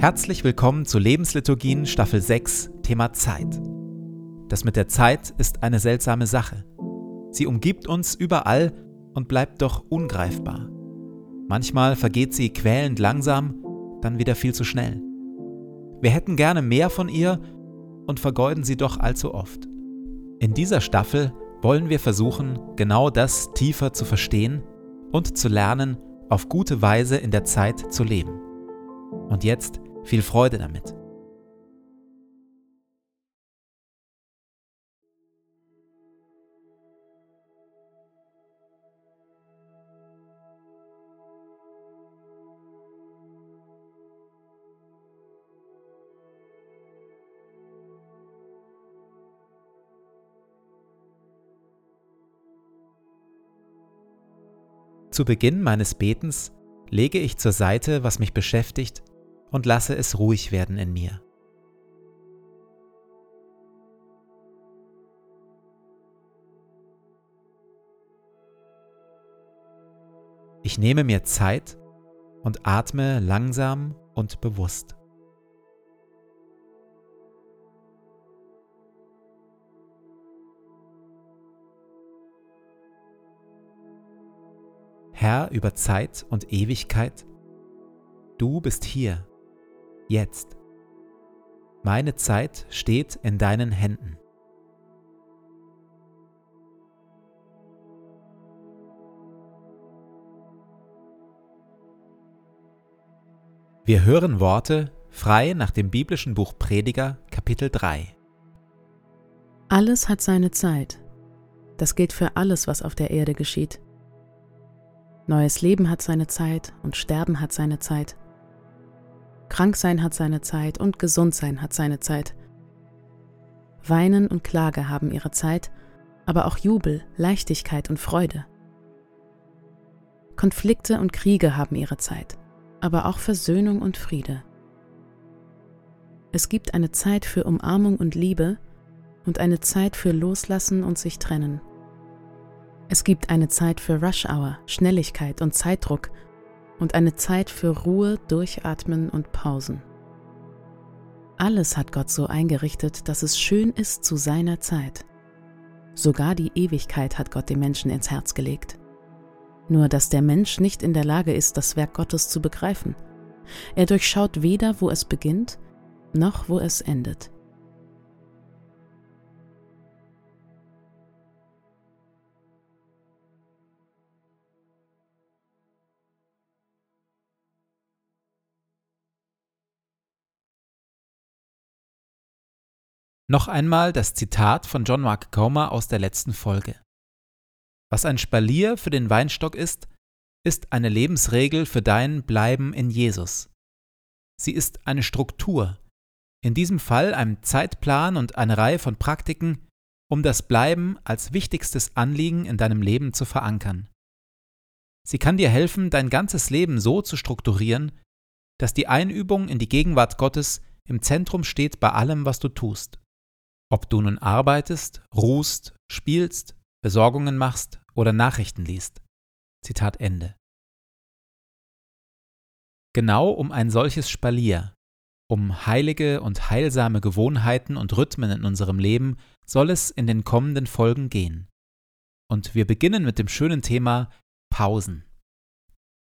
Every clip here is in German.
Herzlich willkommen zu Lebensliturgien Staffel 6, Thema Zeit. Das mit der Zeit ist eine seltsame Sache. Sie umgibt uns überall und bleibt doch ungreifbar. Manchmal vergeht sie quälend langsam, dann wieder viel zu schnell. Wir hätten gerne mehr von ihr und vergeuden sie doch allzu oft. In dieser Staffel wollen wir versuchen, genau das tiefer zu verstehen und zu lernen, auf gute Weise in der Zeit zu leben. Und jetzt viel Freude damit. Zu Beginn meines Betens lege ich zur Seite, was mich beschäftigt und lasse es ruhig werden in mir. Ich nehme mir Zeit und atme langsam und bewusst. Herr über Zeit und Ewigkeit, du bist hier jetzt. Meine Zeit steht in deinen Händen. Wir hören Worte frei nach dem biblischen Buch Prediger Kapitel 3. Alles hat seine Zeit. Das gilt für alles, was auf der Erde geschieht. Neues Leben hat seine Zeit und Sterben hat seine Zeit. Kranksein hat seine Zeit und Gesundsein hat seine Zeit. Weinen und Klage haben ihre Zeit, aber auch Jubel, Leichtigkeit und Freude. Konflikte und Kriege haben ihre Zeit, aber auch Versöhnung und Friede. Es gibt eine Zeit für Umarmung und Liebe und eine Zeit für Loslassen und sich trennen. Es gibt eine Zeit für Rush Hour, Schnelligkeit und Zeitdruck und eine Zeit für Ruhe, Durchatmen und Pausen. Alles hat Gott so eingerichtet, dass es schön ist zu seiner Zeit. Sogar die Ewigkeit hat Gott dem Menschen ins Herz gelegt. Nur dass der Mensch nicht in der Lage ist, das Werk Gottes zu begreifen. Er durchschaut weder, wo es beginnt, noch wo es endet. Noch einmal das Zitat von John Mark Comer aus der letzten Folge. Was ein Spalier für den Weinstock ist, ist eine Lebensregel für dein Bleiben in Jesus. Sie ist eine Struktur, in diesem Fall ein Zeitplan und eine Reihe von Praktiken, um das Bleiben als wichtigstes Anliegen in deinem Leben zu verankern. Sie kann dir helfen, dein ganzes Leben so zu strukturieren, dass die Einübung in die Gegenwart Gottes im Zentrum steht bei allem, was du tust. Ob du nun arbeitest, ruhst, spielst, Besorgungen machst oder Nachrichten liest. Zitat Ende. Genau um ein solches Spalier, um heilige und heilsame Gewohnheiten und Rhythmen in unserem Leben soll es in den kommenden Folgen gehen. Und wir beginnen mit dem schönen Thema Pausen.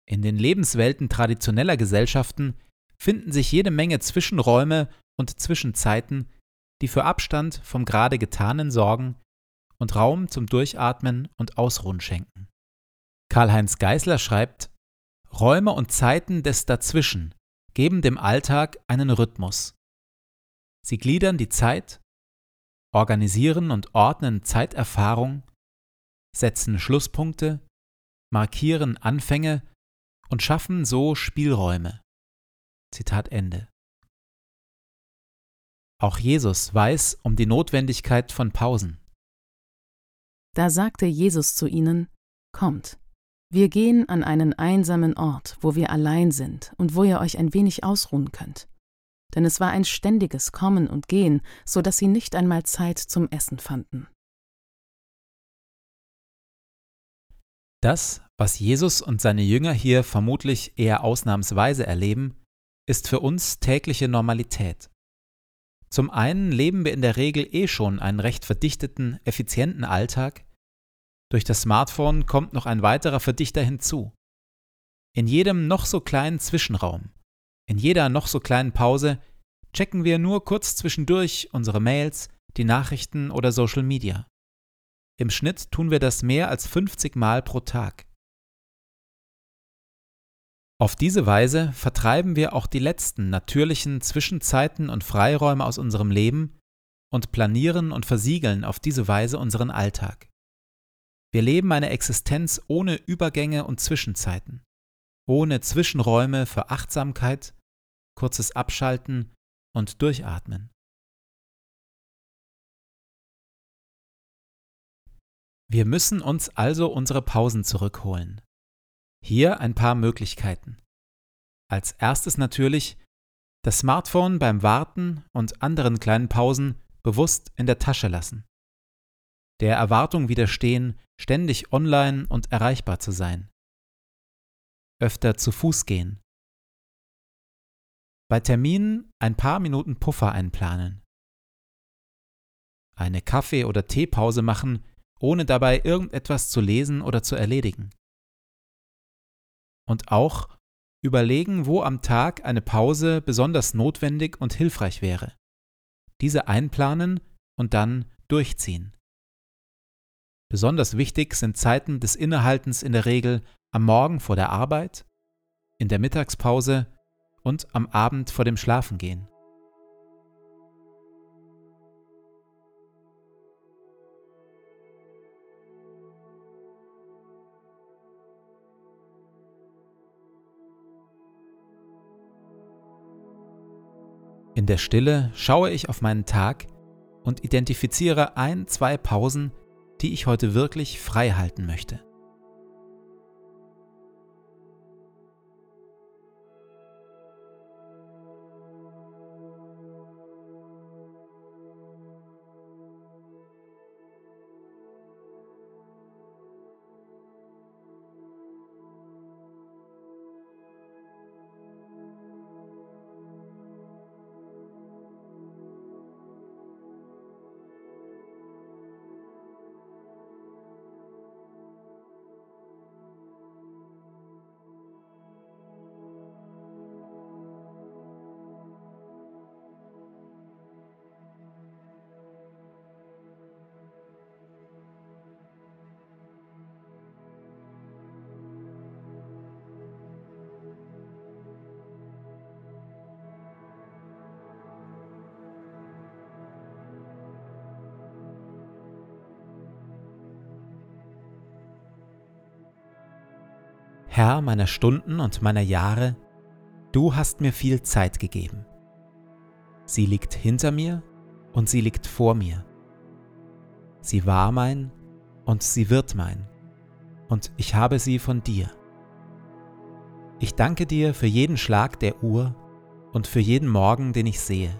In den Lebenswelten traditioneller Gesellschaften finden sich jede Menge Zwischenräume und Zwischenzeiten, die für Abstand vom gerade Getanen sorgen und Raum zum Durchatmen und Ausruhen schenken. Karl-Heinz Geißler schreibt, Räume und Zeiten des Dazwischen geben dem Alltag einen Rhythmus. Sie gliedern die Zeit, organisieren und ordnen Zeiterfahrung, setzen Schlusspunkte, markieren Anfänge und schaffen so Spielräume. Zitat Ende. Auch Jesus weiß um die Notwendigkeit von Pausen. Da sagte Jesus zu ihnen, Kommt, wir gehen an einen einsamen Ort, wo wir allein sind und wo ihr euch ein wenig ausruhen könnt. Denn es war ein ständiges Kommen und Gehen, so dass sie nicht einmal Zeit zum Essen fanden. Das, was Jesus und seine Jünger hier vermutlich eher ausnahmsweise erleben, ist für uns tägliche Normalität. Zum einen leben wir in der Regel eh schon einen recht verdichteten, effizienten Alltag. Durch das Smartphone kommt noch ein weiterer Verdichter hinzu. In jedem noch so kleinen Zwischenraum, in jeder noch so kleinen Pause checken wir nur kurz zwischendurch unsere Mails, die Nachrichten oder Social Media. Im Schnitt tun wir das mehr als 50 Mal pro Tag. Auf diese Weise vertreiben wir auch die letzten natürlichen Zwischenzeiten und Freiräume aus unserem Leben und planieren und versiegeln auf diese Weise unseren Alltag. Wir leben eine Existenz ohne Übergänge und Zwischenzeiten, ohne Zwischenräume für Achtsamkeit, kurzes Abschalten und Durchatmen. Wir müssen uns also unsere Pausen zurückholen. Hier ein paar Möglichkeiten. Als erstes natürlich das Smartphone beim Warten und anderen kleinen Pausen bewusst in der Tasche lassen. Der Erwartung widerstehen, ständig online und erreichbar zu sein. Öfter zu Fuß gehen. Bei Terminen ein paar Minuten Puffer einplanen. Eine Kaffee- oder Teepause machen, ohne dabei irgendetwas zu lesen oder zu erledigen und auch überlegen, wo am Tag eine Pause besonders notwendig und hilfreich wäre. Diese einplanen und dann durchziehen. Besonders wichtig sind Zeiten des Innehaltens in der Regel am Morgen vor der Arbeit, in der Mittagspause und am Abend vor dem Schlafengehen. In der Stille schaue ich auf meinen Tag und identifiziere ein, zwei Pausen, die ich heute wirklich frei halten möchte. Herr meiner Stunden und meiner Jahre, du hast mir viel Zeit gegeben. Sie liegt hinter mir und sie liegt vor mir. Sie war mein und sie wird mein, und ich habe sie von dir. Ich danke dir für jeden Schlag der Uhr und für jeden Morgen, den ich sehe.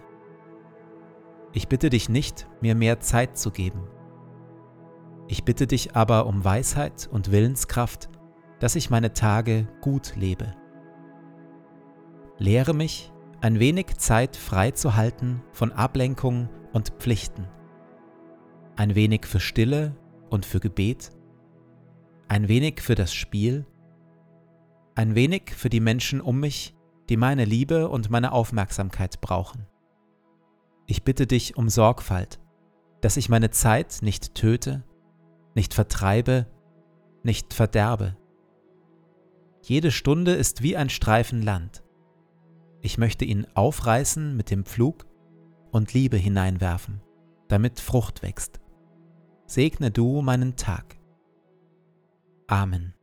Ich bitte dich nicht, mir mehr Zeit zu geben. Ich bitte dich aber um Weisheit und Willenskraft, dass ich meine Tage gut lebe. Lehre mich, ein wenig Zeit frei zu halten von Ablenkung und Pflichten. Ein wenig für Stille und für Gebet. Ein wenig für das Spiel. Ein wenig für die Menschen um mich, die meine Liebe und meine Aufmerksamkeit brauchen. Ich bitte dich um Sorgfalt, dass ich meine Zeit nicht töte, nicht vertreibe, nicht verderbe. Jede Stunde ist wie ein Streifen Land. Ich möchte ihn aufreißen mit dem Pflug und Liebe hineinwerfen, damit Frucht wächst. Segne du meinen Tag. Amen.